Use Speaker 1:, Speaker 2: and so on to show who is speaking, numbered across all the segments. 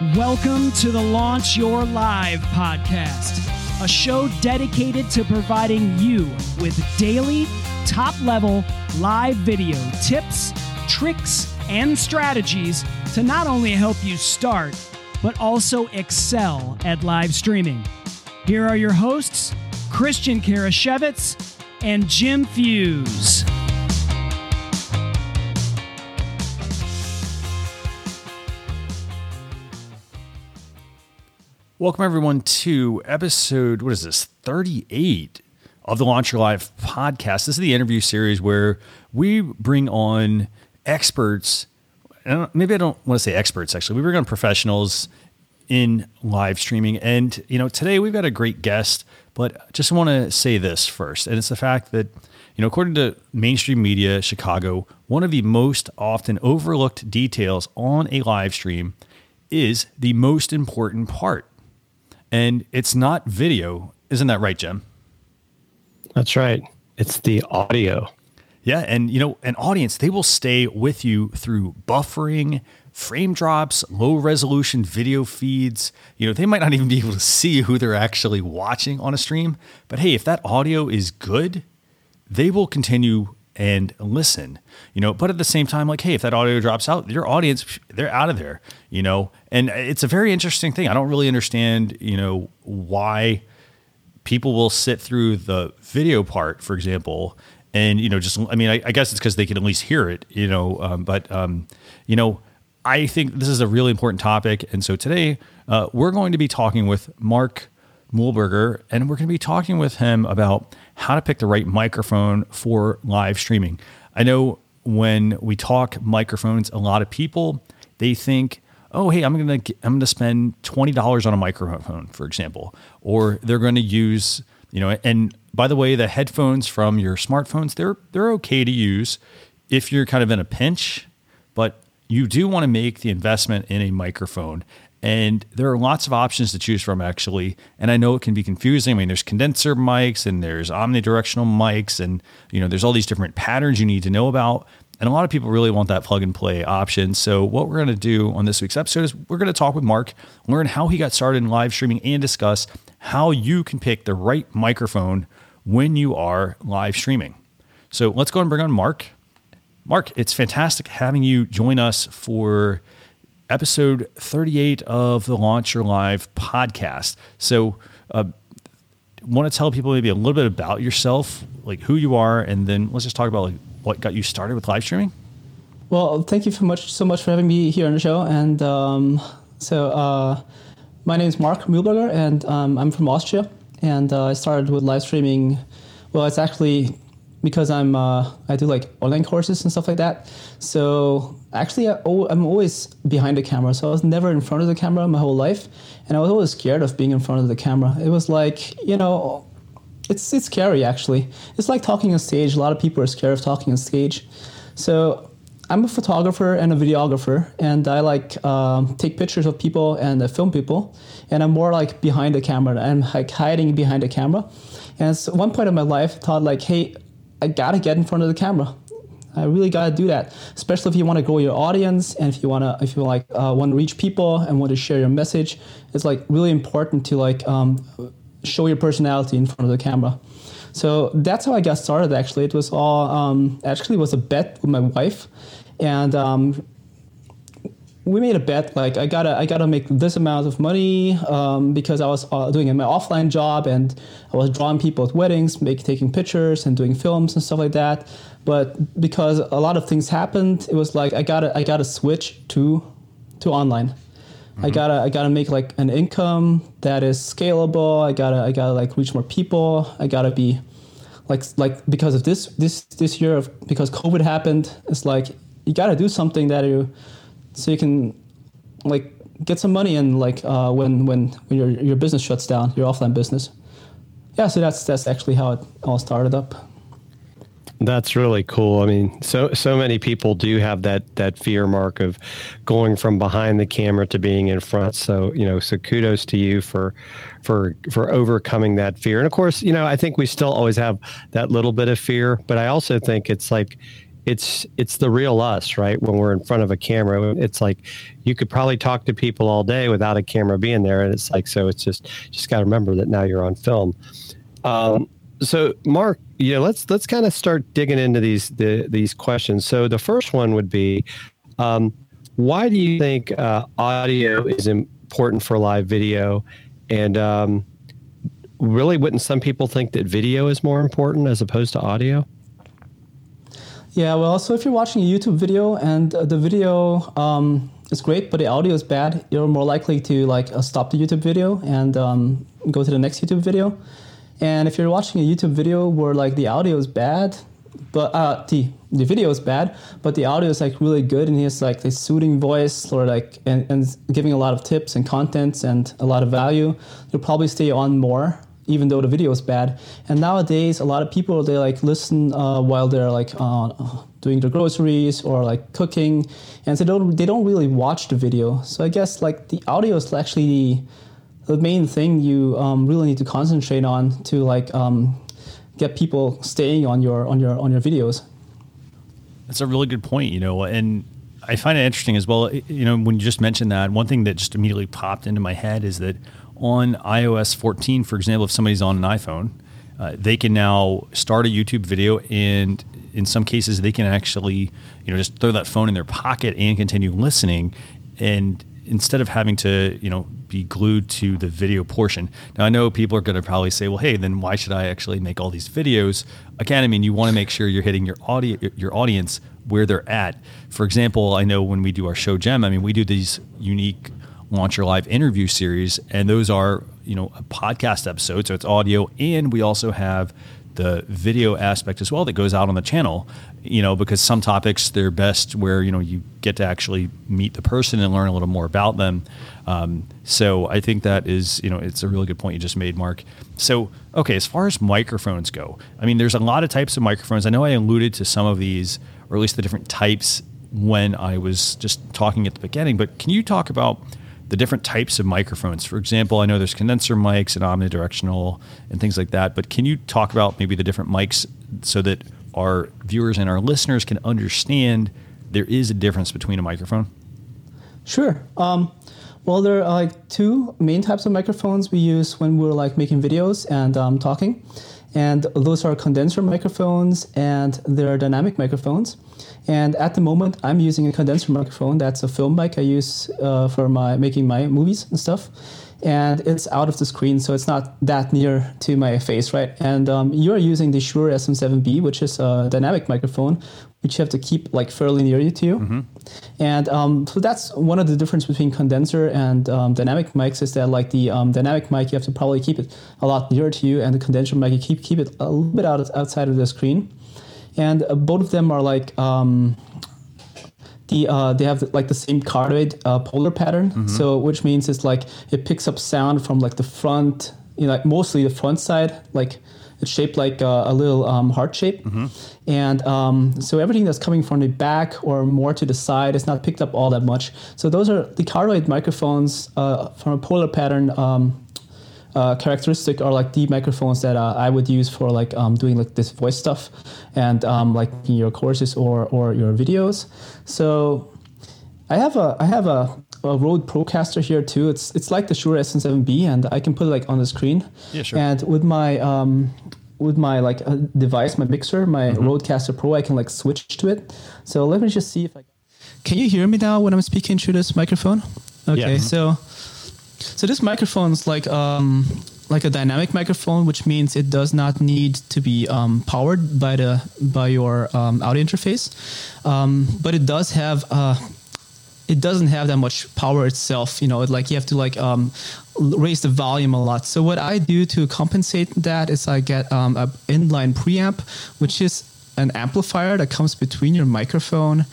Speaker 1: Welcome to the Launch Your Live podcast, a show dedicated to providing you with daily, top level live video tips, tricks, and strategies to not only help you start, but also excel at live streaming. Here are your hosts, Christian Karasiewicz and Jim Fuse.
Speaker 2: Welcome, everyone, to episode, what is this, 38 of the Launch Your Live podcast. This is the interview series where we bring on experts. Maybe I don't want to say experts, actually. We bring on professionals in live streaming. And, you know, today we've got a great guest, but just want to say this first. And it's the fact that, you know, according to mainstream media Chicago, one of the most often overlooked details on a live stream is the most important part and it's not video. Isn't that right, Jim?
Speaker 3: That's right. It's the audio.
Speaker 2: Yeah, and you know, an audience they will stay with you through buffering, frame drops, low resolution video feeds. You know, they might not even be able to see who they're actually watching on a stream, but hey, if that audio is good, they will continue and listen you know but at the same time like hey if that audio drops out your audience they're out of there you know? And it's a very interesting thing. I don't really understand you know why people will sit through the video part for example and you know just i mean i, I guess it's because they can at least hear it you know um, but um, you know i think this is a really important topic and so today uh, we're going to be talking with mark Muehlberger, and we're going to be talking with him about how to pick the right microphone for live streaming. I know when we talk microphones, a lot of people they think, "Oh, hey, I'm going to I'm going to spend twenty dollars on a microphone, for example," or they're going to use, you know. And by the way, the headphones from your smartphones they're they're okay to use if you're kind of in a pinch, but you do want to make the investment in a microphone. And there are lots of options to choose from, actually. And I know it can be confusing. I mean, there's condenser mics and there's omnidirectional mics, and you know, there's all these different patterns you need to know about. And a lot of people really want that plug and play option. So, what we're going to do on this week's episode is we're going to talk with Mark, learn how he got started in live streaming, and discuss how you can pick the right microphone when you are live streaming. So, let's go and bring on Mark. Mark, it's fantastic having you join us for episode 38 of the Launch Your Live podcast. So, uh, want to tell people maybe a little bit about yourself, like who you are, and then let's just talk about like what got you started with live streaming.
Speaker 4: Well, thank you so much so much for having me here on the show. And um, so, uh, my name is Mark Muehlberger, and um, I'm from Austria. And uh, I started with live streaming. Well, it's actually because I'm uh, I do like online courses and stuff like that. So actually, I, am always behind the camera. So I was never in front of the camera my whole life, and I was always scared of being in front of the camera. It was like you know, it's it's scary actually. It's like talking on stage. A lot of people are scared of talking on stage. So I'm a photographer and a videographer, and I like um, take pictures of people and uh, film people. And I'm more like behind the camera. I'm like hiding behind the camera. And at one point in my life, I thought like, hey, I gotta get in front of the camera. I really gotta do that, especially if you want to grow your audience and if you wanna, if you like uh, want to reach people and want to share your message. It's like really important to like um, show your personality in front of the camera. So that's how I got started. Actually, it was all um, actually was a bet with my wife, and um, we made a bet like I gotta I gotta make this amount of money um, because I was uh, doing my offline job and I was drawing people at weddings, make taking pictures and doing films and stuff like that. But because a lot of things happened, it was like I gotta I gotta switch to to online. Mm-hmm. I gotta I gotta make like an income that is scalable. I gotta I gotta like reach more people. I gotta be like like because of this this this year of because COVID happened. It's like you gotta do something that you so you can like get some money and like uh, when when when your your business shuts down, your offline business. Yeah, so that's that's actually how it all started up.
Speaker 3: That's really cool. I mean, so so many people do have that that fear mark of going from behind the camera to being in front. So you know, so kudos to you for for for overcoming that fear. And of course, you know, I think we still always have that little bit of fear, but I also think it's like it's it's the real us, right? When we're in front of a camera, it's like you could probably talk to people all day without a camera being there, and it's like so. It's just just got to remember that now you're on film. Um, so, Mark, you know, let's let's kind of start digging into these the, these questions. So, the first one would be, um, why do you think uh, audio is important for live video, and um, really, wouldn't some people think that video is more important as opposed to audio?
Speaker 4: Yeah, well, so if you're watching a YouTube video and uh, the video um, is great, but the audio is bad, you're more likely to like uh, stop the YouTube video and um, go to the next YouTube video. And if you're watching a YouTube video where like the audio is bad, but uh, the the video is bad, but the audio is like really good, and he has like this soothing voice or like and, and giving a lot of tips and contents and a lot of value, you'll probably stay on more even though the video is bad. And nowadays, a lot of people they like listen uh, while they're like uh, doing their groceries or like cooking, and so they don't they don't really watch the video. So I guess like the audio is actually the, main thing you um, really need to concentrate on to like um, get people staying on your on your on your videos.
Speaker 2: That's a really good point, you know, and I find it interesting as well. You know, when you just mentioned that, one thing that just immediately popped into my head is that on iOS 14, for example, if somebody's on an iPhone, uh, they can now start a YouTube video, and in some cases, they can actually, you know, just throw that phone in their pocket and continue listening. And instead of having to, you know, be glued to the video portion. Now, I know people are going to probably say, "Well, hey, then why should I actually make all these videos?" Again, I mean, you want to make sure you're hitting your audio, your audience where they're at. For example, I know when we do our show Jim, I mean, we do these unique launch your live interview series, and those are you know a podcast episode, so it's audio, and we also have the video aspect as well that goes out on the channel you know because some topics they're best where you know you get to actually meet the person and learn a little more about them. Um, so i think that is you know it's a really good point you just made mark. So okay as far as microphones go i mean there's a lot of types of microphones. I know i alluded to some of these or at least the different types when i was just talking at the beginning but can you talk about the different types of microphones. For example, I know there's condenser mics and omnidirectional and things like that, but can you talk about maybe the different mics so that our viewers and our listeners can understand there is a difference between a microphone?
Speaker 4: Sure. Um, well, there are like two main types of microphones we use when we're like making videos and um, talking, and those are condenser microphones and they're dynamic microphones. And at the moment, I'm using a condenser microphone. That's a film mic I use uh, for my making my movies and stuff. And it's out of the screen, so it's not that near to my face, right? And um, you're using the Shure SM7B, which is a dynamic microphone, which you have to keep like fairly near you to you. Mm-hmm. And um, so that's one of the difference between condenser and um, dynamic mics is that like the um, dynamic mic you have to probably keep it a lot nearer to you, and the condenser mic you keep keep it a little bit out outside of the screen and uh, both of them are like um, the uh, they have like the same cardioid uh, polar pattern. Mm-hmm. So which means it's like it picks up sound from like the front, you know, like mostly the front side, like it's shaped like a, a little um, heart shape, mm-hmm. and um, so everything that's coming from the back or more to the side is not picked up all that much. So those are the cardioid microphones uh, from a polar pattern. Um, uh, characteristic are like the microphones that uh, I would use for like um, doing like this voice stuff and um, like in your courses or or your videos. So I have a I have a, a Rode Procaster here too. It's it's like the Shure SM7B, and I can put it like on the screen.
Speaker 2: Yeah, sure.
Speaker 4: And with my um, with my like uh, device, my mixer, my mm-hmm. Rodecaster Pro, I can like switch to it. So let me just see if I. Can you hear me now when I'm speaking through this microphone? Okay, yeah. so so this microphone is like um, like a dynamic microphone, which means it does not need to be um, powered by the by your um, audio interface, um, but it does have. Uh, it doesn't have that much power itself, you know. Like you have to like um, raise the volume a lot. So what I do to compensate that is I get um, an inline preamp, which is an amplifier that comes between your microphone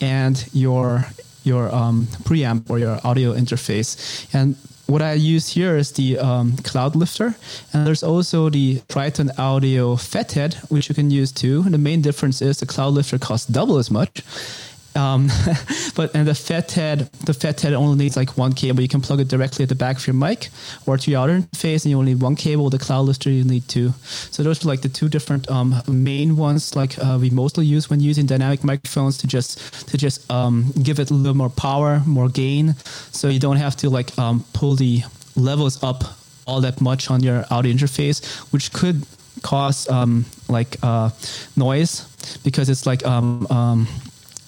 Speaker 4: and your your um, preamp or your audio interface. And what I use here is the um, Cloudlifter, and there's also the Triton Audio FetHead, which you can use too. And the main difference is the Cloud Lifter costs double as much, um, but and the FET head, the FET head only needs like one cable. You can plug it directly at the back of your mic or to your other interface, and you only need one cable. The Cloud Lifter you need two. So those are like the two different um, main ones. Like uh, we mostly use when using dynamic microphones to just to just um, give it a little more power, more gain, so you don't have to like um, pull the levels up all that much on your audio interface, which could cause um, like uh, noise because it's like um,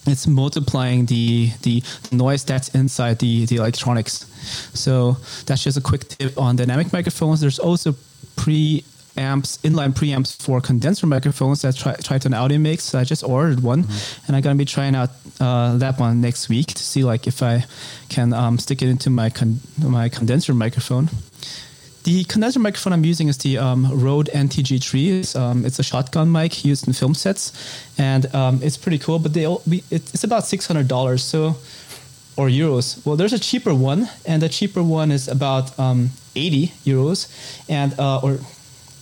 Speaker 4: it's multiplying the the noise that's inside the the electronics. So that's just a quick tip on dynamic microphones. There's also pre amps, inline preamps for condenser microphones that Tri- Triton Audio makes. So I just ordered one, mm-hmm. and I'm gonna be trying out uh, that one next week to see like if I can um, stick it into my con- my condenser microphone. The condenser microphone I'm using is the um, Rode NTG3. It's, um, it's, a shotgun mic used in film sets, and um, it's pretty cool. But they all, it's about six hundred dollars, so or euros. Well, there's a cheaper one, and the cheaper one is about um, eighty euros, and uh, or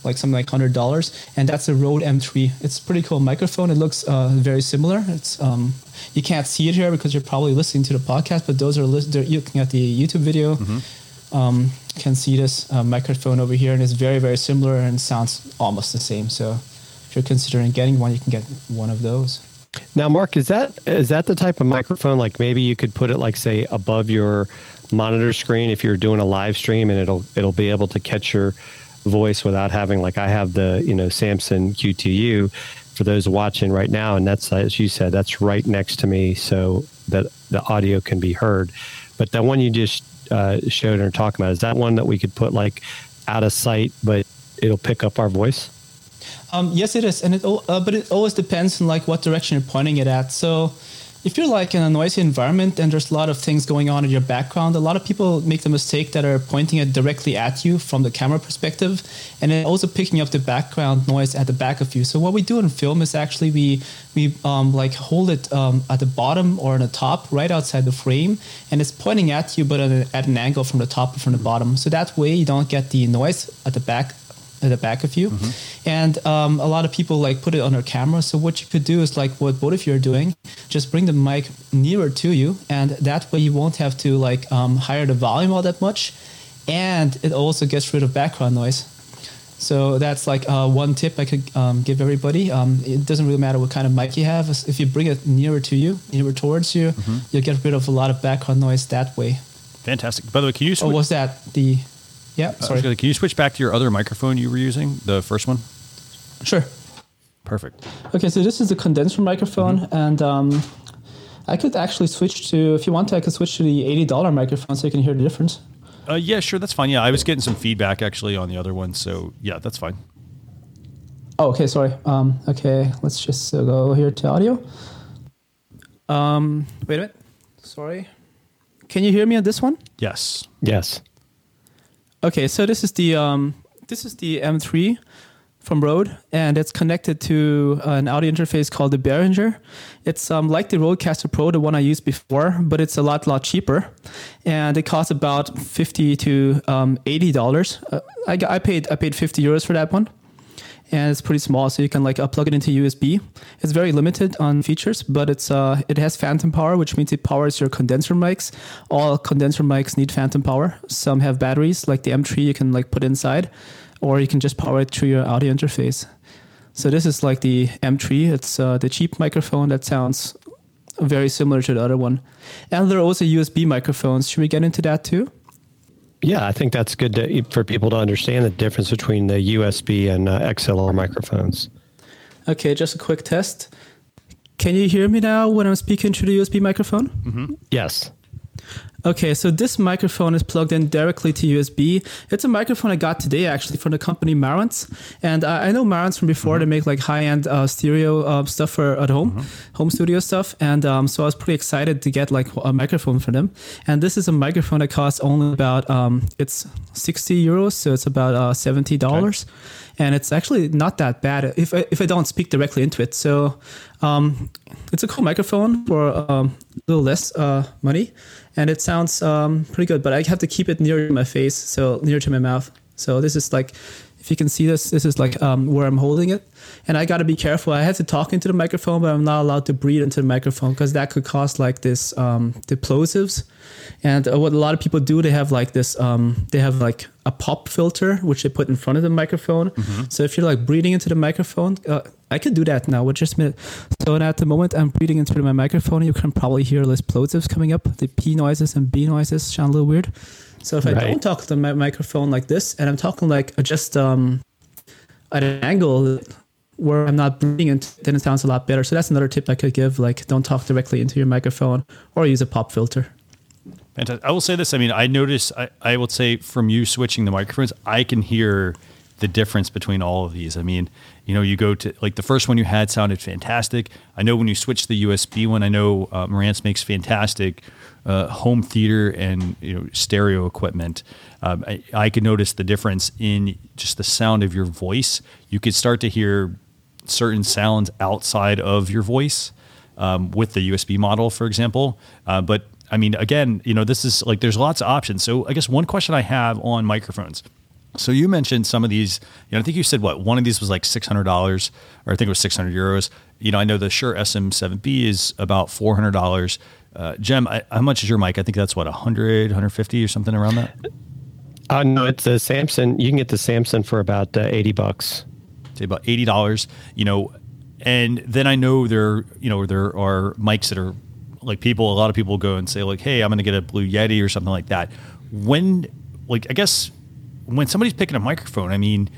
Speaker 4: like something like hundred dollars, and that's a Rode M3. It's pretty cool microphone. It looks uh, very similar. It's um, you can't see it here because you're probably listening to the podcast, but those are li- they're looking at the YouTube video. Mm-hmm um, can see this uh, microphone over here, and it's very, very similar and sounds almost the same. So if you're considering getting one, you can get one of those.
Speaker 3: Now, Mark, is that is that the type of microphone? Like maybe you could put it, like say, above your monitor screen if you're doing a live stream, and it'll it'll be able to catch your voice without having like I have the you know Samson Q2U for those watching right now, and that's as you said, that's right next to me, so that the audio can be heard. But the one you just uh, showed or talking about. Is that one that we could put like out of sight, but it'll pick up our voice?
Speaker 4: Um, yes, it is, and it uh, but it always depends on like what direction you're pointing it at. So if you're like in a noisy environment and there's a lot of things going on in your background, a lot of people make the mistake that are pointing it directly at you from the camera perspective, and then also picking up the background noise at the back of you. So what we do in film is actually we we um, like hold it um, at the bottom or on the top, right outside the frame, and it's pointing at you, but at, at an angle from the top or from the bottom. So that way you don't get the noise at the back at the back of you. Mm-hmm. And um, a lot of people like put it on their camera. So what you could do is like what both of you are doing, just bring the mic nearer to you, and that way you won't have to like um, higher the volume all that much, and it also gets rid of background noise. So that's like uh, one tip I could um, give everybody. Um, it doesn't really matter what kind of mic you have. If you bring it nearer to you, nearer towards you, mm-hmm. you'll get rid of a lot of background noise that way.
Speaker 2: Fantastic. By the way, can you?
Speaker 4: Sw- oh, was that the? Yeah, sorry.
Speaker 2: Uh, can you switch back to your other microphone you were using, the first one?
Speaker 4: Sure.
Speaker 2: Perfect.
Speaker 4: Okay, so this is the condenser microphone, mm-hmm. and um, I could actually switch to, if you want to, I could switch to the $80 microphone so you can hear the difference.
Speaker 2: Uh, yeah, sure, that's fine. Yeah, I was getting some feedback actually on the other one, so yeah, that's fine.
Speaker 4: Oh, okay, sorry. Um, okay, let's just uh, go here to audio. Um, wait a minute. Sorry. Can you hear me on this one?
Speaker 2: Yes.
Speaker 3: Yes.
Speaker 4: Okay, so this is the um, this is the M3 from Rode, and it's connected to an audio interface called the Behringer. It's um, like the Rodecaster Pro, the one I used before, but it's a lot, lot cheaper, and it costs about fifty to um, eighty dollars. Uh, I, I paid I paid fifty euros for that one and it's pretty small, so you can like uh, plug it into USB. It's very limited on features, but it's uh, it has phantom power, which means it powers your condenser mics. All condenser mics need phantom power. Some have batteries, like the M3, you can like put inside, or you can just power it through your audio interface. So this is like the M3. It's uh, the cheap microphone that sounds very similar to the other one. And there are also USB microphones. Should we get into that too?
Speaker 3: Yeah, I think that's good to, for people to understand the difference between the USB and uh, XLR microphones.
Speaker 4: Okay, just a quick test. Can you hear me now when I'm speaking to the USB microphone?
Speaker 3: Mm-hmm. Yes.
Speaker 4: Okay, so this microphone is plugged in directly to USB. It's a microphone I got today actually from the company Marantz, and uh, I know Marantz from before. Mm-hmm. They make like high-end uh, stereo uh, stuff for at home, mm-hmm. home studio stuff, and um, so I was pretty excited to get like a microphone for them. And this is a microphone that costs only about um, it's sixty euros, so it's about uh, seventy dollars. Okay and it's actually not that bad if I, if I don't speak directly into it. So um, it's a cool microphone for um, a little less uh, money, and it sounds um, pretty good. But I have to keep it near my face, so near to my mouth. So this is like, if you can see this, this is like um, where I'm holding it, and I got to be careful. I had to talk into the microphone, but I'm not allowed to breathe into the microphone because that could cause like this um, the plosives. And what a lot of people do, they have like this, um, they have like a pop filter which they put in front of the microphone. Mm-hmm. So if you're like breathing into the microphone, uh, I can do that now. With just minute. So at the moment I'm breathing into my microphone, you can probably hear less plosives coming up. The P noises and B noises sound a little weird. So if I don't talk to the microphone like this, and I'm talking like just um, at an angle where I'm not breathing, and then it sounds a lot better. So that's another tip I could give. Like, don't talk directly into your microphone, or use a pop filter.
Speaker 2: Fantastic. I will say this. I mean, I notice. I, I would say from you switching the microphones, I can hear the difference between all of these. I mean, you know, you go to like the first one you had sounded fantastic. I know when you switch the USB one, I know uh, Marantz makes fantastic uh, home theater and you know stereo equipment, um, I, I could notice the difference in just the sound of your voice. You could start to hear certain sounds outside of your voice um, with the USB model, for example. Uh, but I mean, again, you know, this is like there's lots of options. So I guess one question I have on microphones. So you mentioned some of these. You know, I think you said what one of these was like six hundred dollars, or I think it was six hundred euros. You know, I know the Shure SM7B is about four hundred dollars. Uh, Jim, I, how much is your mic? I think that's what 100, 150 or something around that.
Speaker 3: Uh, no, it's a Samson. You can get the Samson for about uh, eighty bucks.
Speaker 2: Say about eighty dollars. You know, and then I know there, you know, there are mics that are like people. A lot of people go and say like, "Hey, I'm going to get a Blue Yeti or something like that." When, like, I guess when somebody's picking a microphone, I mean,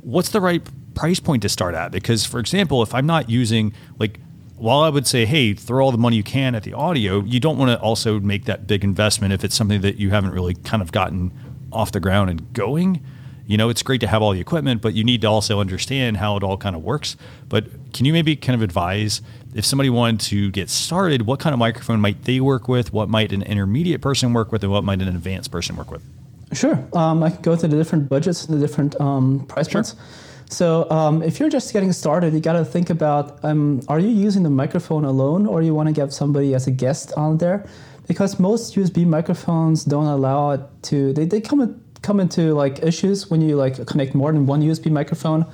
Speaker 2: what's the right price point to start at? Because, for example, if I'm not using like while I would say, hey, throw all the money you can at the audio, you don't want to also make that big investment if it's something that you haven't really kind of gotten off the ground and going. You know, it's great to have all the equipment, but you need to also understand how it all kind of works. But can you maybe kind of advise if somebody wanted to get started, what kind of microphone might they work with? What might an intermediate person work with? And what might an advanced person work with?
Speaker 4: Sure. Um, I can go through the different budgets, and the different um, price sure. points. So um, if you're just getting started, you got to think about um, are you using the microphone alone or you want to get somebody as a guest on there? Because most USB microphones don't allow it to, they, they come, come into like issues when you like connect more than one USB microphone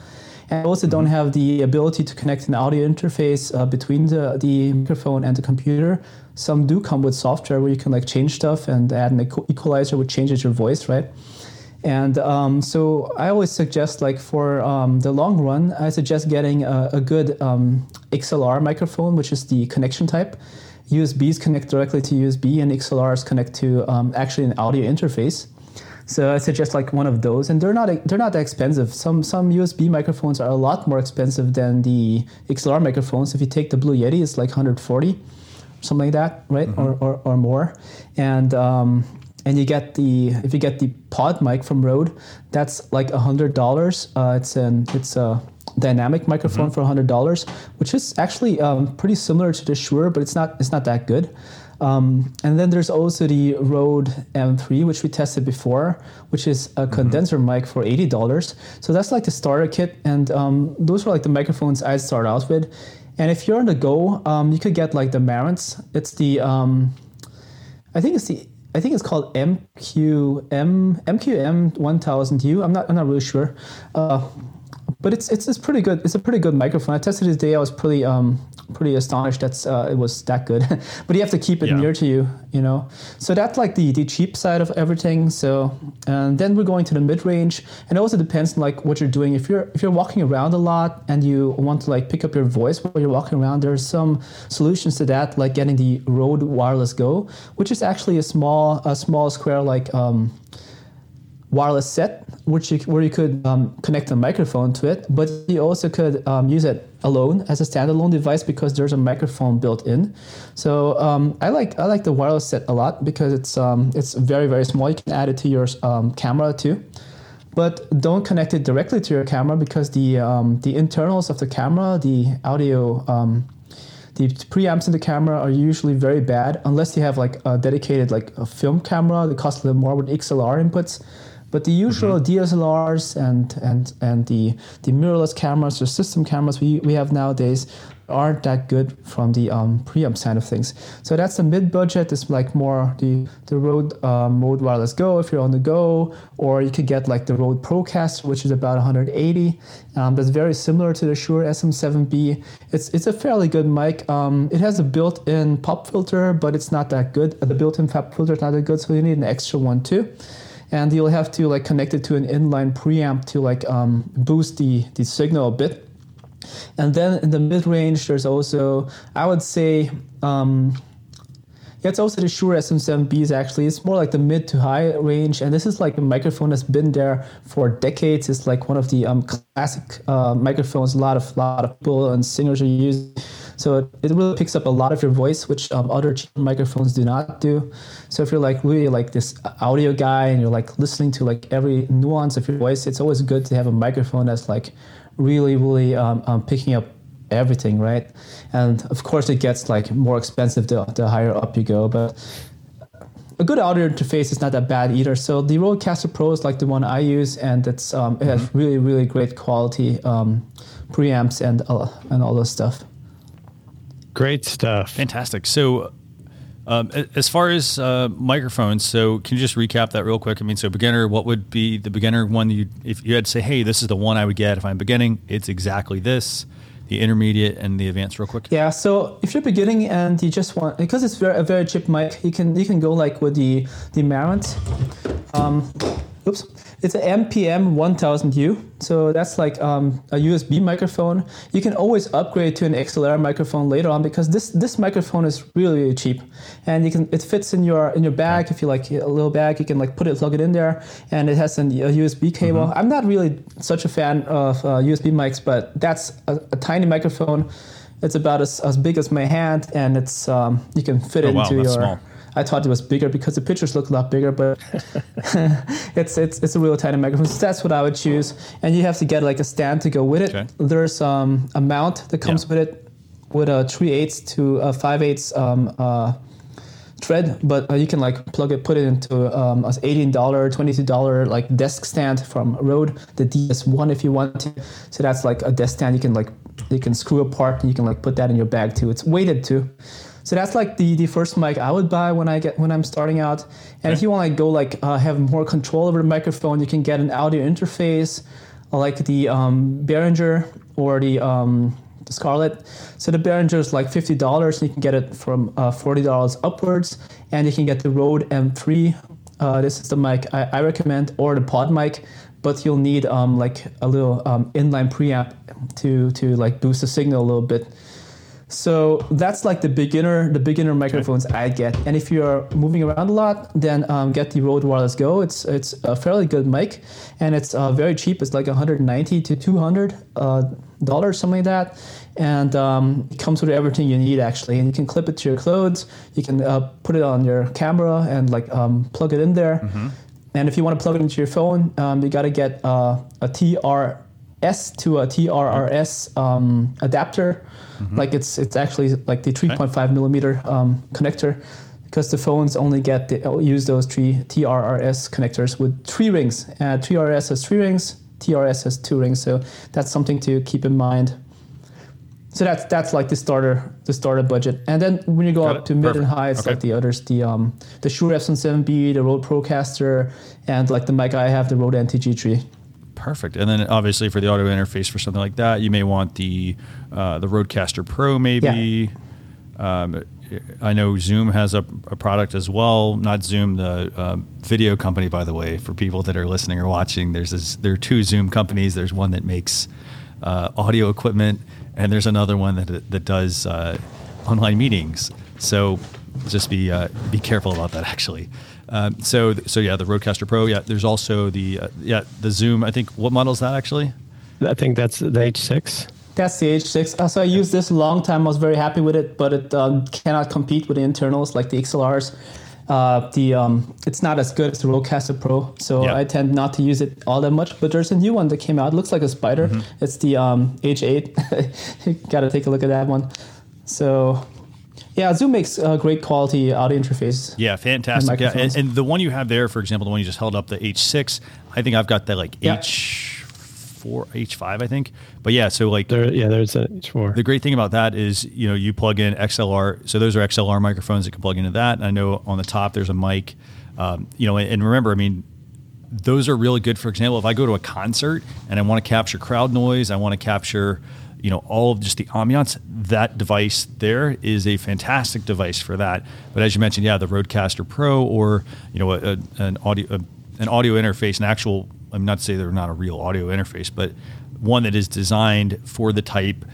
Speaker 4: and also don't mm-hmm. have the ability to connect an audio interface uh, between the, the microphone and the computer. Some do come with software where you can like change stuff and add an equalizer which changes your voice, right? And um, so I always suggest, like for um, the long run, I suggest getting a, a good um, XLR microphone, which is the connection type. USBs connect directly to USB, and XLRs connect to um, actually an audio interface. So I suggest like one of those, and they're not they're not that expensive. Some some USB microphones are a lot more expensive than the XLR microphones. If you take the Blue Yeti, it's like 140, something like that, right, mm-hmm. or, or, or more. And um, and you get the if you get the pod mic from Rode, that's like a hundred dollars. Uh, it's an it's a dynamic microphone mm-hmm. for a hundred dollars, which is actually um, pretty similar to the Shure, but it's not it's not that good. Um, and then there's also the Rode M3, which we tested before, which is a mm-hmm. condenser mic for eighty dollars. So that's like the starter kit, and um, those were like the microphones I start out with. And if you're on the go, um, you could get like the Marantz. It's the um, I think it's the I think it's called MQM MQM 1000U. I'm not I'm not really sure, uh, but it's, it's it's pretty good. It's a pretty good microphone. I tested it today. I was pretty um pretty astonished that uh, it was that good. but you have to keep it yeah. near to you, you know. So that's like the the cheap side of everything. So and then we're going to the mid range, and it also depends on like what you're doing. If you're if you're walking around a lot and you want to like pick up your voice while you're walking around, there's some solutions to that, like getting the Rode Wireless Go, which is actually a small a small square like. Um, wireless set, which you, where you could um, connect a microphone to it, but you also could um, use it alone as a standalone device because there's a microphone built in. So um, I like I like the wireless set a lot because it's um, it's very very small. You can add it to your um, camera too. But don't connect it directly to your camera because the um, the internals of the camera, the audio the preamps in the camera are usually very bad unless you have like a dedicated like a film camera that costs a little more with XLR inputs But the usual
Speaker 2: Mm-hmm.
Speaker 4: DSLRs and and and the the mirrorless cameras or system cameras we, we have nowadays aren't that good from the um, preamp side of things. So that's the mid budget. It's like more the the Rode um, Rode Wireless Go if you're on the go, or you could get like the Rode Procaster, which is about 180. Um, that's very similar to the Shure SM7B. It's it's a fairly good mic. Um, it has a built-in pop filter, but it's not that good. The built-in pop filter is not that good, so you need an extra one too and you'll have to like connect it to an inline preamp to like um, boost the the signal a bit. And then in the mid range, there's also I would say. Um, yeah, it's also the Shure SM7Bs actually. It's more like the mid to high range, and this is like a microphone that's been there for decades. It's like one of the um, classic uh, microphones. A lot of lot of people and singers are using. So it, it really picks up a lot of your voice, which um, other cheap microphones do not do. So if you're like really like this audio guy and you're like listening to like every nuance of your voice, it's always good to have a microphone that's like really really um, um, picking up everything, right? And of course, it gets like more expensive the, the higher up you go, but a good audio interface is not that bad either. So the Rodecaster Pro is like the one I use, and it's um, it has really really great quality um, preamps and uh, and all this stuff.
Speaker 3: Great stuff.
Speaker 2: Fantastic. So, um, as far as uh, microphones, so can you just recap that real quick? I mean, so beginner, what would be the beginner one? You, if you had to say, hey, this is the one I would get if I'm beginning, it's exactly this. The intermediate and the advanced, real quick.
Speaker 4: Yeah, so if you're beginning and you just want because it's very, a very cheap mic, you can you can go like with the the Marantz. Um, oops, it's an MPM 1000U, so that's like um, a USB microphone. You can always upgrade to an XLR microphone later on because this this microphone is really, really cheap, and you can it fits in your in your bag if you like a little bag. You can like put it plug it in there, and it has an, a USB cable. I'm not really such a fan of uh, USB mics, but that's a, a tiny microphone. It's about as, as big as my hand, and it's um, you can fit it
Speaker 2: Oh, wow,
Speaker 4: into your.
Speaker 2: small.
Speaker 4: I thought it was bigger because the pictures look a lot bigger, but it's it's it's a real tiny microphone. So that's what I would choose, and you have to get like a stand to go with it.
Speaker 2: Okay.
Speaker 4: There's um, a mount that comes
Speaker 2: Yeah.
Speaker 4: with it, with a three eighths to a five eighths um, uh, thread, but uh, you can like plug it, put it into um, a eighteen dollar, twenty two dollar like desk stand from Rode, the DS1 if you want to. So that's like a desk stand you can like you can screw apart and you can like put that in your bag too. It's weighted too. So that's like the, the first mic I would buy when I get when I'm starting out. And if you want to go like uh, have more control over the microphone, you can get an audio interface uh, like the um, Behringer or the um, the Scarlett. So the Behringer is like fifty dollars, and you can get it from uh, forty dollars upwards, and you can get the Rode M3. Uh, this is the mic I, I recommend, or the Pod mic, but you'll need um, like a little um, inline preamp to to like boost the signal a little bit. So that's like the beginner, the beginner microphones I get. And if you're moving around a lot, then um, get the Rode Wireless Go. It's it's a fairly good mic, and it's uh, very cheap. It's like 190 to 200 uh, dollars, something like that. And um, it comes with everything you need actually. And you can clip it to your clothes. You can uh, put it on your camera and like um, plug it in there. And if you want to plug it into your phone, um, you got to get uh, a TRS to a TRRS um, adapter. Like it's it's actually like the 3.5 millimeter um, connector, because the phones only get the, use those three TRRS connectors with three rings. Uh, TRS has three rings, TRS has two rings. So that's something to keep in mind. So that's that's like the starter the starter budget, and then when you go
Speaker 2: Got
Speaker 4: up
Speaker 2: it.
Speaker 4: to mid and high, it's
Speaker 2: Okay.
Speaker 4: like the others, the um the Shure SM7B, the Rode Procaster, and like the mic I have, the Rode NTG3.
Speaker 2: Perfect. And then obviously for the audio interface for something like that, you may want the uh, the Rodecaster Pro, maybe. Um, I know Zoom has a, a product as well. Not Zoom, the um, video company, by the way. For people that are listening or watching, there's this, there are two Zoom companies. There's one that makes uh, audio equipment, and there's another one that that does uh, online meetings. So just be uh, be careful about that. Actually, um, so so yeah, the Rodecaster Pro. Yeah, there's also the uh, yeah the Zoom. I think what model is that actually?
Speaker 3: I think that's the H6.
Speaker 4: That's the H6. Uh, so I used this a long time. I was very happy with it, but it um, cannot compete with the internals like the XLRs. Uh, the um, it's not as good as the Rodecaster Pro, so
Speaker 2: Yeah.
Speaker 4: I tend not to use it all that much. But there's a new one that came out. It looks like a spider. It's the um, H8. you got to take a look at that one. So Yeah, Zoom makes a great quality audio interface.
Speaker 2: Yeah, fantastic. Yeah, and, and, the one you have there, for example, the one you just held up, the H6, I think I've got that like yeah. H4, H5, I think. But yeah, so like
Speaker 3: there, yeah, there's an H4.
Speaker 2: The great thing about that is you know you plug in XLR, so those are XLR microphones that can plug into that. And I know on the top there's a mic. Um, you know, and remember, I mean, those are really good. For example, if I go to a concert and I want to capture crowd noise, I want to capture you know all of just the ambiance that device there is a fantastic device for that. But as you mentioned yeah the rodecaster pro or you know a, a, an audio a, an audio interface an actual i'm not to say they're not a real audio interface but one that is designed for the type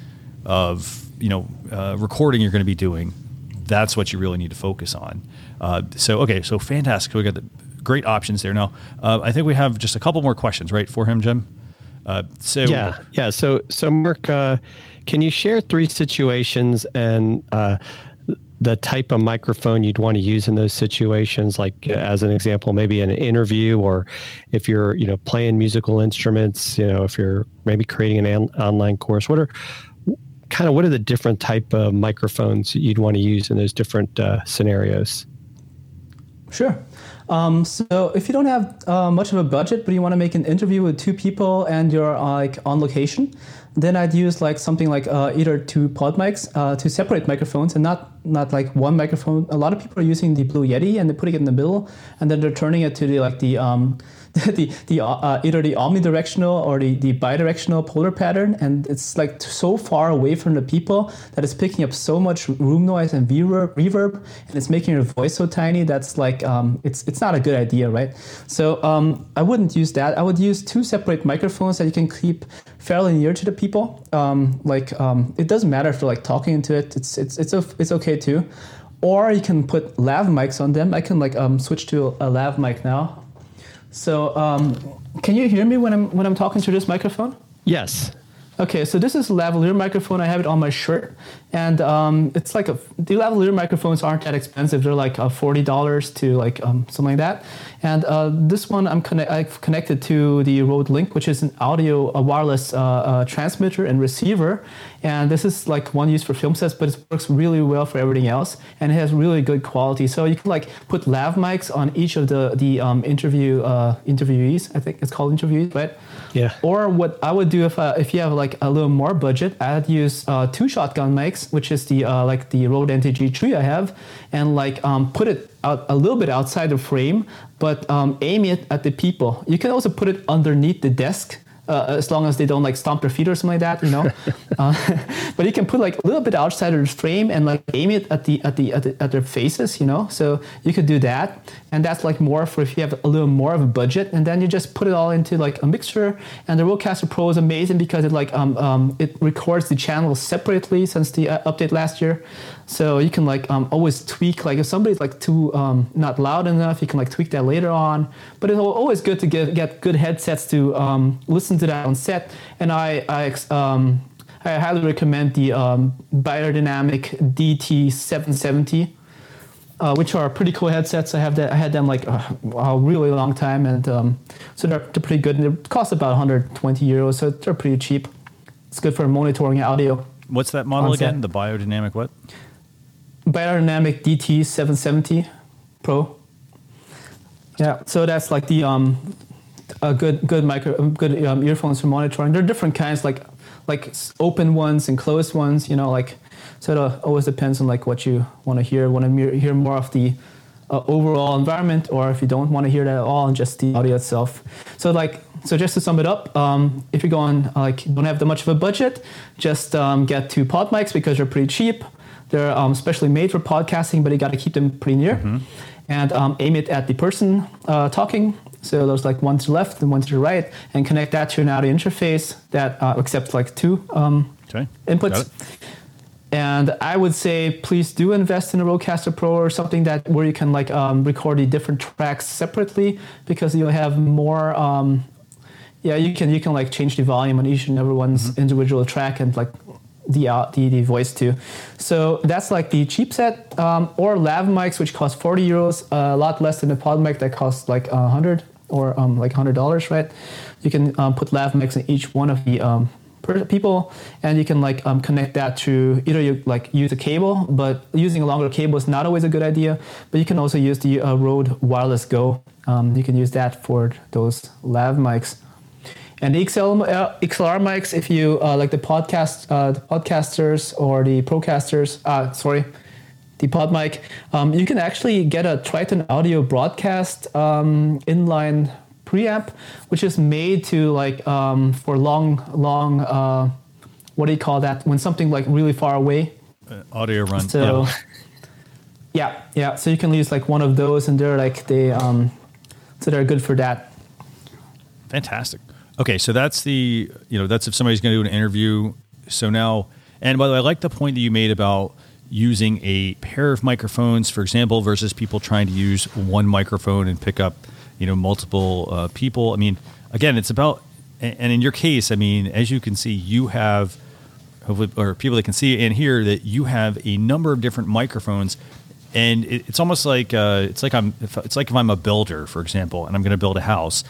Speaker 2: of you know uh, recording you're going to be doing that's what you really need to focus on. Uh, so okay so fantastic. We got the great options there. Now uh, i think we have just a couple more questions right for him jim
Speaker 3: uh, so yeah, yeah. So so Mark, uh, can you share three situations and uh, the type of microphone you'd want to use in those situations? Like uh, as an example, maybe an interview, or if you're you know playing musical instruments, you know if you're maybe creating an an- online course. What are kind of what are the different type of microphones you'd want to use in those different uh, scenarios?
Speaker 4: Sure. Um, so if you don't have uh, much of a budget, but you want to make an interview with two people and you're uh, like on location, then I'd use like something like uh, either two pod mics, uh, two separate microphones, and not not like one microphone. A lot of people are using the Blue Yeti and they're putting it in the middle, and then they're turning it to the like the um, the, the uh, either the omnidirectional or the, the bidirectional polar pattern and it's like so far away from the people that it's picking up so much room noise and reverb, reverb and it's making your voice so tiny that's like um, it's it's not a good idea right? So um, I wouldn't use that. I would use two separate microphones that you can keep fairly near to the people. Um, like um, it doesn't matter if you're like talking into it. It's it's it's, a, it's okay too. Or you can put lav mics on them. I can like um, switch to a lav mic now so, um, can you hear me when I'm when I'm talking to this microphone?
Speaker 3: Yes.
Speaker 4: Okay, so this is a lavalier microphone. I have it on my shirt, and um, it's like a the lavalier microphones aren't that expensive. They're like uh, forty dollars to like um, something like that. And uh, this one I'm conne- I've connected to the Rode Link, which is an audio a wireless uh, uh, transmitter and receiver. And this is like one used for film sets, but it works really well for everything else, and it has really good quality. So you can like put lav mics on each of the the um, interview uh, interviewees. I think it's called interviewees, right?
Speaker 3: Yeah.
Speaker 4: Or what I would do if uh, if you have like a little more budget, I'd use uh, two shotgun mics, which is the uh, like the Rode NTG3 I have, and like um, put it out a little bit outside the frame, but um, aim it at the people. You can also put it underneath the desk uh, as long as they don't like stomp their feet or something like that, you know. uh, but you can put like a little bit outside of the frame and like aim it at the at the at, the, at their faces, you know. So you could do that, and that's like more for if you have a little more of a budget, and then you just put it all into like a mixer. And the Rodecaster Pro is amazing because it like um, um it records the channels separately since the uh, update last year. So you can like um, always tweak like if somebody's like too um, not loud enough, you can like tweak that later on. But it's always good to get get good headsets to um, listen to that on set. And I I, um, I highly recommend the um, Beyerdynamic DT770. Uh, which are pretty cool headsets. I have that. I had them like a, a really long time, and um, so they're, they're pretty good. And they cost about 120 euros, so they're pretty cheap. It's good for monitoring audio.
Speaker 2: What's that model again? The Beyerdynamic what?
Speaker 4: Beyerdynamic DT770 Pro. Yeah, so that's like the um, a good good micro good um, earphones for monitoring. There are different kinds, like like open ones and closed ones. You know, like so it always depends on like what you want to hear. Want to hear more of the uh, overall environment, or if you don't want to hear that at all, and just the audio itself. So like so just to sum it up, um, if you're going like don't have that much of a budget, just um, get two pod mics because they're pretty cheap. They're um, specially made for podcasting, but you got to keep them pretty near. Mm-hmm. And um, aim it at the person uh, talking. So there's like one to the left and one to the right, and connect that to an audio interface that uh, accepts like two um, okay. inputs. And I would say, please do invest in a Rodecaster Pro or something that where you can like um, record the different tracks separately because you'll have more. Um, yeah, you can you can like change the volume on each and every one's mm-hmm. individual track and like the, uh, the, the voice too. So that's like the cheap set um, or lav mics, which cost 40 euros, uh, a lot less than a pod mic that costs like 100 or um, like $100, right? You can um, put lav mics in each one of the um, people, and you can like um, connect that to either you like use a cable, but using a longer cable is not always a good idea. But you can also use the uh, Rode Wireless Go. Um, you can use that for those lav mics. And the XL, uh, XLR mics, if you uh, like the podcast, uh, the podcasters or the procasters, uh, sorry, the pod mic, um, you can actually get a Triton Audio broadcast um, inline preamp, which is made to like um, for long, long. Uh, what do you call that? When something like really far away.
Speaker 2: Uh, audio run.
Speaker 4: So, yeah. yeah, yeah. So you can use like one of those, and they're like they, um, so they're good for that.
Speaker 2: Fantastic. Okay, so that's the you know that's if somebody's going to do an interview. So now, and by the way, I like the point that you made about using a pair of microphones, for example, versus people trying to use one microphone and pick up you know multiple uh, people. I mean, again, it's about and in your case, I mean, as you can see, you have or people that can see and hear that you have a number of different microphones and it's almost like uh, it's like I'm it's like if I'm a builder, for example, and I'm going to build a house.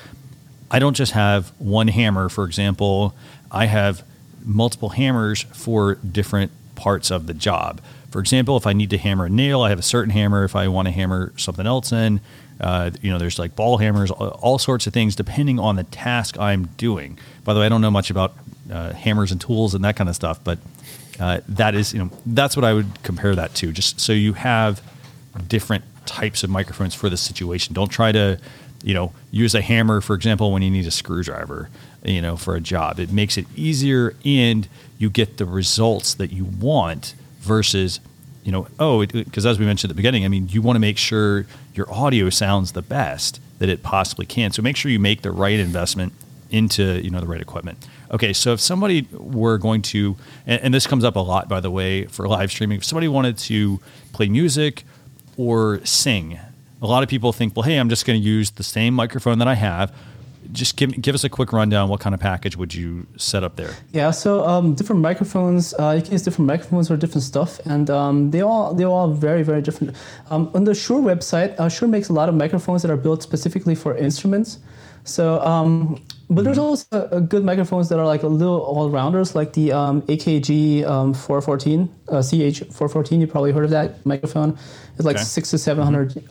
Speaker 2: I don't just have one hammer, for example. I have multiple hammers for different parts of the job. For example, if I need to hammer a nail, I have a certain hammer. If I want to hammer something else in, uh, you know, there's like ball hammers, all sorts of things depending on the task I'm doing. By the way, I don't know much about uh, hammers and tools and that kind of stuff, but uh, that is, you know, that's what I would compare that to. Just so you have different types of microphones for the situation. Don't try to, you know, use a hammer, for example, when you need a screwdriver, you know, for a job. It makes it easier and you get the results that you want versus you know, oh, because as we mentioned at the beginning, I mean, you want to make sure your audio sounds the best that it possibly can. So make sure you make the right investment into you know the right equipment. Okay, so if somebody were going to, and, and this comes up a lot by the way for live streaming, if somebody wanted to play music or sing, a lot of people think, well, hey, I'm just going to use the same microphone that I have just give give us a quick rundown. What kind of package would you set up there?
Speaker 4: Yeah, so um, different microphones. Uh, you can use different microphones for different stuff, and um, they all they all very very different. Um, on the Shure website, uh, Shure makes a lot of microphones that are built specifically for instruments. So, um, but there's mm-hmm. also good microphones that are like a little all rounders, like the um, AKG um, 414, uh, CH 414. You probably heard of that microphone. It's like okay. six to seven hundred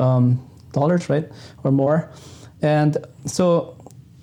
Speaker 4: dollars, right, or more. And so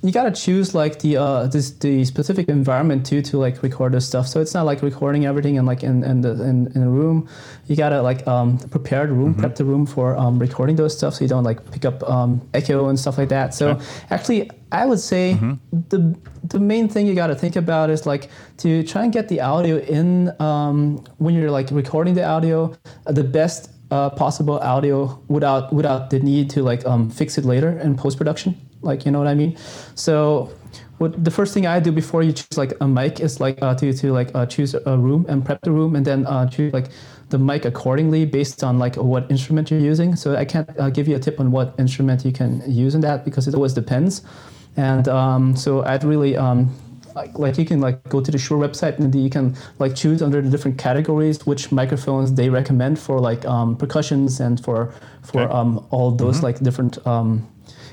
Speaker 4: you gotta choose like the uh this the specific environment too to like record this stuff. So it's not like recording everything in like in in the in, in a room. You gotta like um prepare the room, mm-hmm. prep the room for um recording those stuff so you don't like pick up um echo and stuff like that. So okay. actually I would say mm-hmm. the the main thing you gotta think about is like to try and get the audio in um when you're like recording the audio, uh, the best uh, possible audio without without the need to like um, fix it later in post production. Like, you know what I mean? So what the first thing I do before you choose like a mic is like uh, to to like uh, choose a room and prep the room and then uh, choose like the mic accordingly based on like what instrument you're using. So I can't uh, give you a tip on what instrument you can use in that because it always depends. And um, so I'd really um, like, like you can like go to the Shure website and you can like choose under the different categories which microphones they recommend for like um, percussions and for for okay. um, all those mm-hmm. like different um,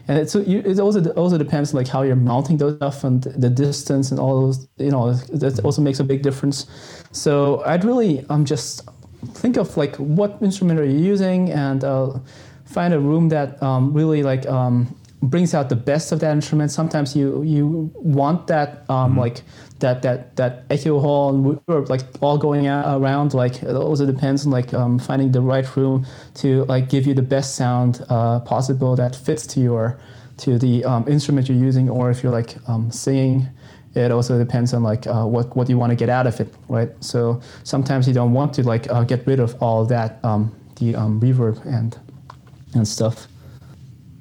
Speaker 4: and it's it also also depends like how you're mounting those stuff and the distance and all those you know that also makes a big difference. So i'd really um just think of like what instrument are you using and uh, find a room that um, really like um, brings out the best of that instrument. Sometimes you you want that um, mm-hmm. like that that that echo hall and we're like all going around. Like it also depends on like um, finding the right room to like give you the best sound uh, possible that fits to your to the um, instrument you're using. Or if you're like um, singing it also depends on like uh, what what you want to get out of it right? So sometimes you don't want to like uh, get rid of all that um, the um, reverb and and stuff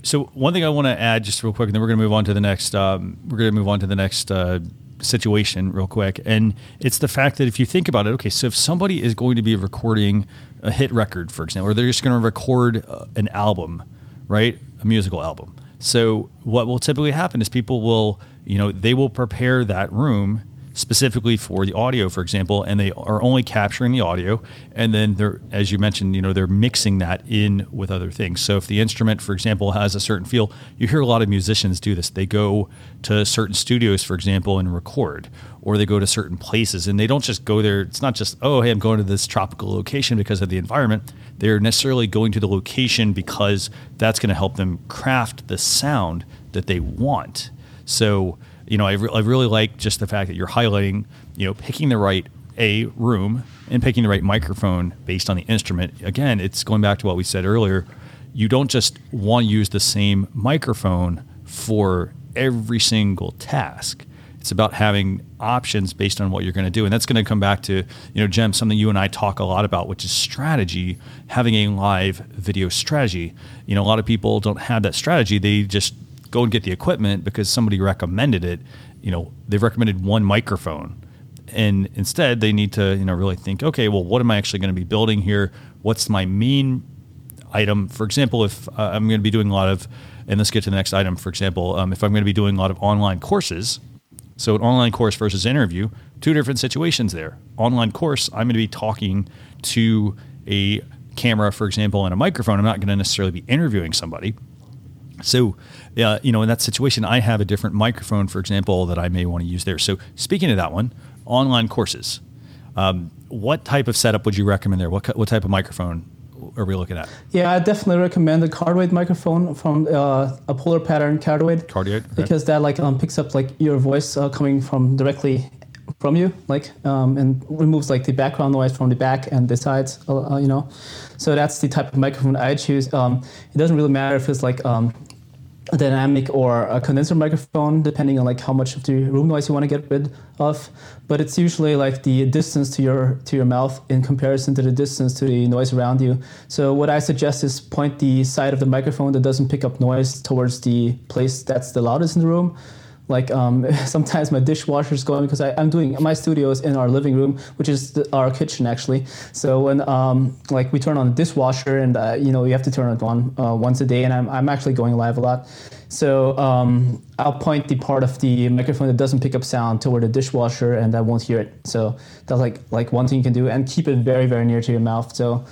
Speaker 2: so one thing I want to add just real quick, and then we're going to move on to the next. Um, we're going to move on to the next uh, situation real quick. And it's the fact that if you think about it, okay, so if somebody is going to be recording a hit record, for example, or they're just going to record uh, an album, right? A musical album. So what will typically happen is people will, you know, they will prepare that room specifically for the audio, for example, and they are only capturing the audio, and then they're, as you mentioned, you know, they're mixing that in with other things. So if the instrument, for example, has a certain feel, you hear a lot of musicians do this. They go to certain studios, for example, and record, or they go to certain places, and they don't just go there. It's not just oh, hey, I'm going to this tropical location because of the environment. They're necessarily going to the location because that's going to help them craft the sound that they want. So you know, I, re- I really like just the fact that you're highlighting, you know, picking the right a room and picking the right microphone based on the instrument. Again, it's going back to what we said earlier. You don't just want to use the same microphone for every single task. It's about having options based on what you're going to do. And that's going to come back to, you know, Jim, something you and I talk a lot about, which is strategy, having a live video strategy. You know, a lot of people don't have that strategy. They just go and get the equipment because somebody recommended it. You know, they've recommended one microphone, and instead they need to you know really think, okay, well, what am I actually going to be building here? What's my main item? For example, if uh, I'm going to be doing a lot of, and let's get to the next item. For example, um, if I'm going to be doing a lot of online courses, so an online course versus interview, two different situations there. Online course, I'm going to be talking to a camera, for example, and a microphone. I'm not going to necessarily be interviewing somebody. So, uh, you know, in that situation, I have a different microphone, for example, that I may want to use there. So, speaking of that one, online courses. Um, what type of setup would you recommend there? What what type of microphone are we looking at?
Speaker 4: Yeah, I definitely recommend the cardioid microphone from uh, a polar pattern cardioid.
Speaker 2: Cardioid, okay.
Speaker 4: because that like um, picks up like your voice uh, coming from directly from you, like um, and removes like the background noise from the back and the sides, uh, uh you know. So that's the type of microphone I choose. Um, it doesn't really matter if it's like um, a dynamic or a condenser microphone, depending on like how much of the room noise you want to get rid of. But it's usually like the distance to your to your mouth in comparison to the distance to the noise around you. So what I suggest is point the side of the microphone that doesn't pick up noise towards the place that's the loudest in the room like um, sometimes my dishwasher is going because I, am doing my studio is in our living room, which is the, our kitchen actually. So when um, like we turn on the dishwasher and uh, you know you have to turn it on uh, once a day, and I'm, I'm actually going live a lot. So um, I'll point the part of the microphone that doesn't pick up sound toward the dishwasher, and I won't hear it. So that's like like one thing you can do, and keep it very very near to your mouth. So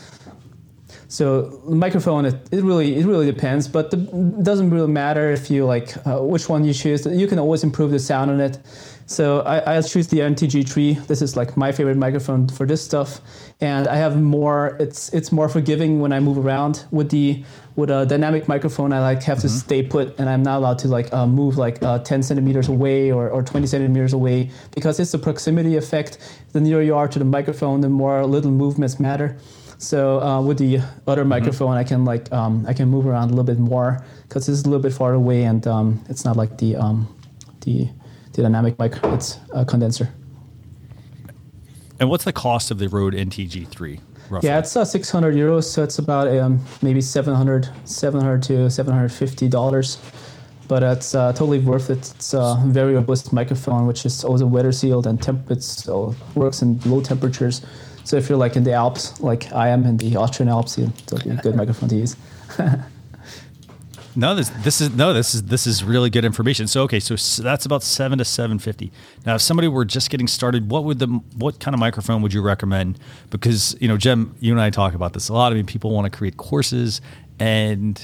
Speaker 4: so the microphone, it, it, really it really depends, but it doesn't really matter if you like uh, which one you choose. You can always improve the sound on it. So I, I choose the NTG3. This is like my favorite microphone for this stuff, and I have more. It's it's more forgiving when I move around with the with a dynamic microphone. I like have mm-hmm. to stay put, and I'm not allowed to like uh, move like uh, 10 centimeters away or, or 20 centimeters away because it's the proximity effect. The nearer you are to the microphone, the more little movements matter. So uh, with the other mm-hmm. microphone, I can like um, I can move around a little bit more because it's a little bit far away and um, it's not like the um, the the dynamic mic. It's a condenser.
Speaker 2: And what's the cost of the Rode NTG3? Roughly?
Speaker 4: Yeah, it's uh, 600 euros, so it's about um, maybe 700, 700 to 750 dollars. But it's uh, totally worth it. It's a very robust microphone, which is also weather sealed and temp- it works in low temperatures. So if you're like in the Alps, like I am in the Austrian Alps, it'll be a good microphone to use.
Speaker 2: no, this this is no, this is this is really good information. So okay, so that's about seven to seven fifty. Now, if somebody were just getting started, what would the what kind of microphone would you recommend? Because you know, Jim, you and I talk about this a lot. I mean, people want to create courses, and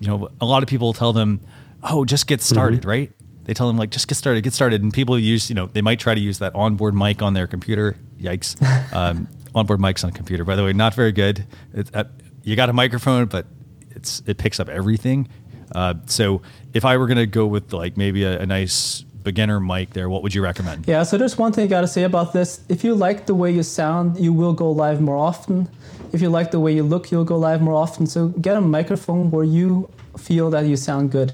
Speaker 2: you know, a lot of people tell them, "Oh, just get started," mm-hmm. right? They tell them like, "Just get started, get started," and people use, you know, they might try to use that onboard mic on their computer. Yikes! Um, onboard mics on a computer. By the way, not very good. Uh, you got a microphone, but it's it picks up everything. Uh, so if I were going to go with like maybe a, a, nice beginner mic there, what would you recommend?
Speaker 4: Yeah, so there's one thing I got to say about this. If you like the way you sound, you will go live more often. If you like the way you look, you'll go live more often. So get a microphone where you feel that you sound good.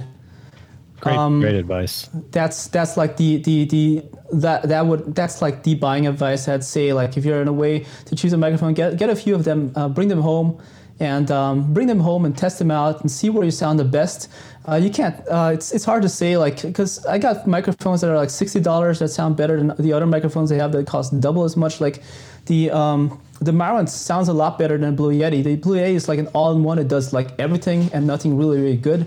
Speaker 3: Great, um, great advice.
Speaker 4: That's that's like the the the that that would that's like the buying advice. I'd say like if you're in a way to choose a microphone, get get a few of them, uh, bring them home, and um, bring them home and test them out and see where you sound the best. Uh, you can't. Uh, it's it's hard to say like because I got microphones that are like sixty dollars that sound better than the other microphones they have that cost double as much. Like the um, the Marantz sounds a lot better than Blue Yeti. The Blue Yeti is like an all-in-one. It does like everything and nothing really really good.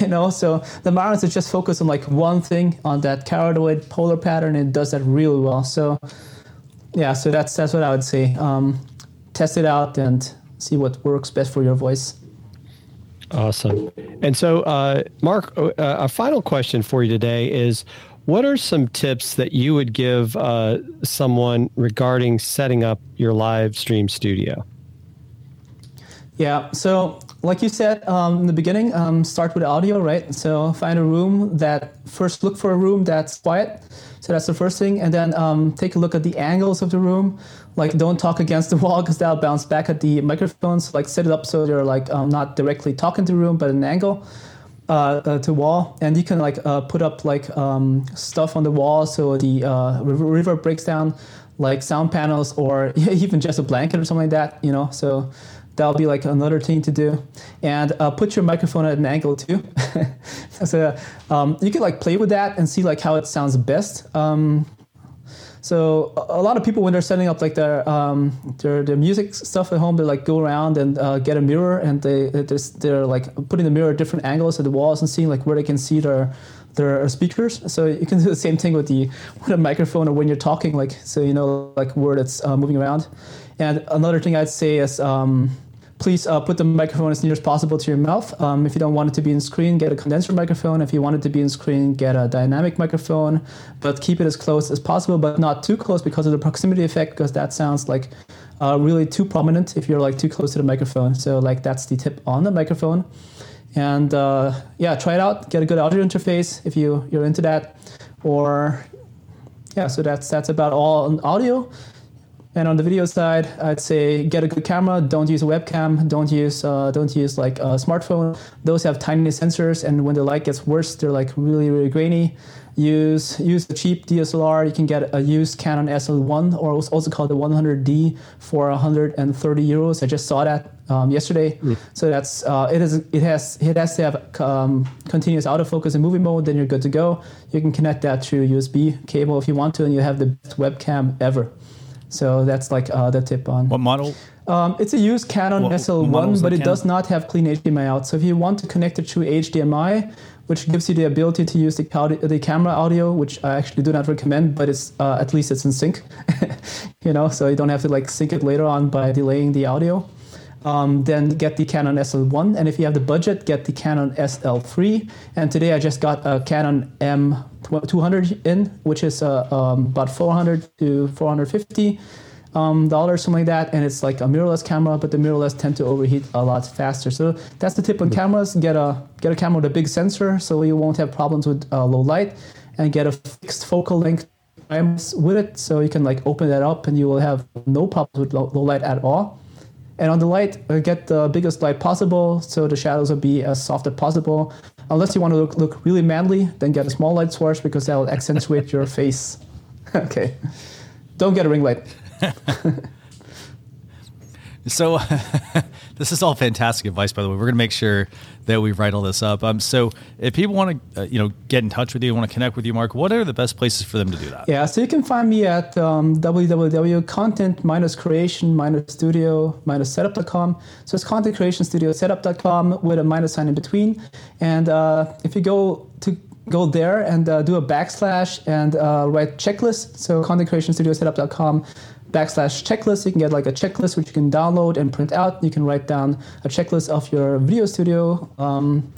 Speaker 4: You know. So the Marantz is just focused on like one thing on that cardioid polar pattern and does that really well. So yeah, so that's that's what I would say. Um, test it out and see what works best for your voice.
Speaker 3: Awesome. And so, uh, Mark, uh, a final question for you today is what are some tips that you would give uh, someone regarding setting up your live stream studio?
Speaker 4: Yeah, so like you said um, in the beginning, um, start with audio, right? So find a room that first look for a room that's quiet. So that's the first thing, and then um, take a look at the angles of the room. Like don't talk against the wall because that'll bounce back at the microphones. Like set it up so you're like um, not directly talking to the room, but an angle. Uh, uh, to wall, and you can like uh, put up like um, stuff on the wall so the uh, reverb breaks down, like sound panels or even just a blanket or something like that. You know, so that'll be like another thing to do and uh, put your microphone at an angle too so um, you can like play with that and see like how it sounds best um, so a lot of people when they're setting up like their um, their, their music stuff at home they like go around and uh, get a mirror and they they're like putting the mirror at different angles at the walls and seeing like where they can see their their speakers. So you can do the same thing with the with a microphone or when you're talking, like so you know like where it's uh, moving around. And another thing I'd say is um, please uh, put the microphone as near as possible to your mouth. Um, if you don't want it to be in screen, get a condenser microphone. If you want it to be in screen, get a dynamic microphone. But keep it as close as possible, but not too close because of the proximity effect, because that sounds like uh, really too prominent if you're like too close to the microphone. So like that's the tip on the microphone. And uh, yeah, try it out. Get a good audio interface if you you're into that. Or yeah, so that's that's about all on audio. And on the video side, I'd say get a good camera. Don't use a webcam. Don't use uh, don't use like a smartphone. Those have tiny sensors, and when the light gets worse, they're like really really grainy. Use use a cheap DSLR. You can get a used Canon SL1, or also called the 100D, for 130 euros. I just saw that um, yesterday. Mm. So that's uh, it is it has it has to have um, continuous autofocus and movie mode. Then you're good to go. You can connect that through a USB cable if you want to, and you have the best webcam ever. So that's like uh, the tip on.
Speaker 2: What model?
Speaker 4: Um, it's a used Canon what, SL1, but it Canon? does not have clean HDMI out. So if you want to connect it to HDMI, which gives you the ability to use the, the camera audio, which I actually do not recommend, but it's uh, at least it's in sync, you know, so you don't have to like sync it later on by delaying the audio um, then get the Canon SL1. And if you have the budget, get the Canon SL3. And today I just got a Canon M200 in, which is uh, um, about 400 to 450 um, dollars, something like that. And it's like a mirrorless camera, but the mirrorless tend to overheat a lot faster. So that's the tip on cameras. Get a get a camera with a big sensor, so you won't have problems with uh, low light, and get a fixed focal length with it, so you can like open that up, and you will have no problems with low, low light at all. And on the light, uh, get the biggest light possible so the shadows will be as soft as possible. Unless you want to look, look really manly, then get a small light source because that will accentuate your face. okay. Don't get a ring light.
Speaker 2: so this is all fantastic advice, by the way. We're going to make sure that we write all this up. Um, so if people want to, uh, you know, get in touch with you, want to connect with you, Mark, what are the best places for them to do that?
Speaker 4: Yeah, so you can find me at um, www.content-creation-studio-setup.com. So it's content creation studio setup.com with a minus sign in between. And uh, if you go to go there and uh, do a backslash and uh, write checklist. So content creation studio setup.com backslash checklist. You can get like a checklist which you can download and print out. You can write down a checklist of your video studio. Um,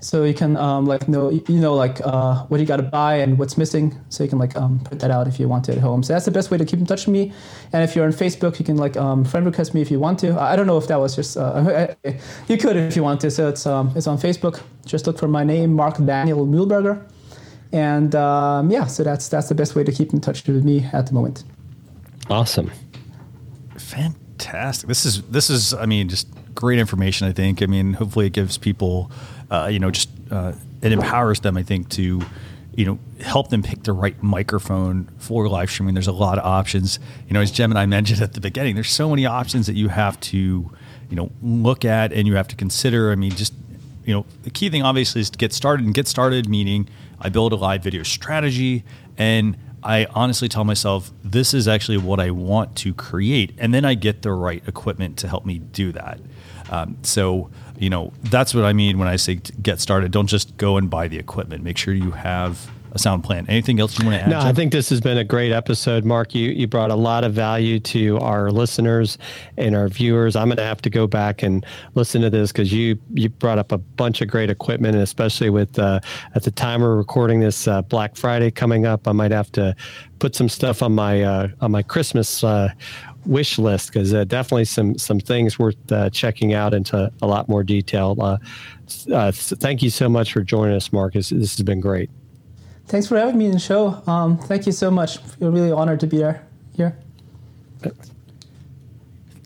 Speaker 4: so you can um, like know you know like uh, what you got to buy and what's missing. So you can like um, print that out if you want to at home. So that's the best way to keep in touch with me. And if you're on Facebook, you can like um, friend request me if you want to. I don't know if that was just uh, you could if you want to. So it's um, it's on Facebook. Just look for my name, Mark Daniel Mühlberger. And um, yeah, so that's that's the best way to keep in touch with me at the moment.
Speaker 3: Awesome.
Speaker 2: Fantastic. This is this is I mean just great information. I think. I mean, hopefully it gives people, uh, you know, just uh, it empowers them. I think to you know help them pick the right microphone for live streaming. There's a lot of options. You know, as Jim and I mentioned at the beginning, there's so many options that you have to you know look at and you have to consider. I mean, just you know, the key thing obviously is to get started and get started meaning I build a live video strategy and I honestly tell myself this is actually what I want to create, and then I get the right equipment to help me do that. Um, so, you know, that's what I mean when I say get started. Don't just go and buy the equipment. Make sure you have a sound plan. Anything else you want to add?
Speaker 3: No,
Speaker 2: Jeff?
Speaker 3: I think this has been a great episode, Mark. You you brought a lot of value to our listeners and our viewers. I'm going to have to go back and listen to this because you you brought up a bunch of great equipment, and especially with uh, at the time we're recording this uh, Black Friday coming up, I might have to put some stuff on my uh, on my Christmas uh, wish list because uh, definitely some some things worth uh, checking out into a lot more detail. Uh, uh, thank you so much for joining us, Marcus. This has been great.
Speaker 4: Thanks for having me in the show. Um, thank you so much. Feel really honored to be there here.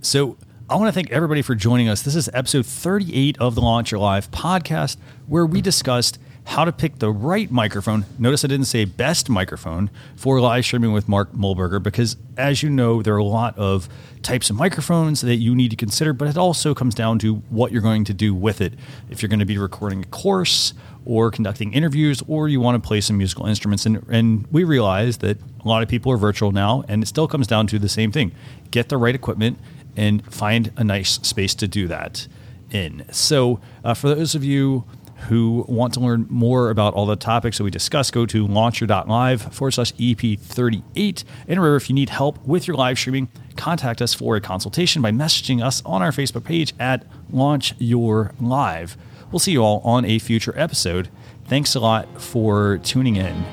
Speaker 2: So I want to thank everybody for joining us. This is episode 38 of the Launch Your Live podcast, where we discussed how to pick the right microphone. Notice I didn't say best microphone for live streaming with Mark Mühlberger because, as you know, there are a lot of types of microphones that you need to consider, but it also comes down to what you're going to do with it. If you're going to be recording a course or conducting interviews, or you want to play some musical instruments. And, and we realize that a lot of people are virtual now, and it still comes down to the same thing get the right equipment and find a nice space to do that in. So, uh, for those of you who want to learn more about all the topics that we discuss, go to launchyour.live forward slash EP38. And remember, if you need help with your live streaming, contact us for a consultation by messaging us on our Facebook page at Launch Your Live. We'll see you all on a future episode. Thanks a lot for tuning in.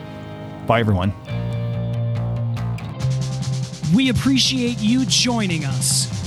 Speaker 2: Bye, everyone.
Speaker 1: We appreciate you joining us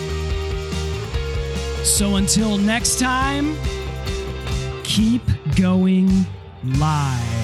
Speaker 1: So until next time, keep going live.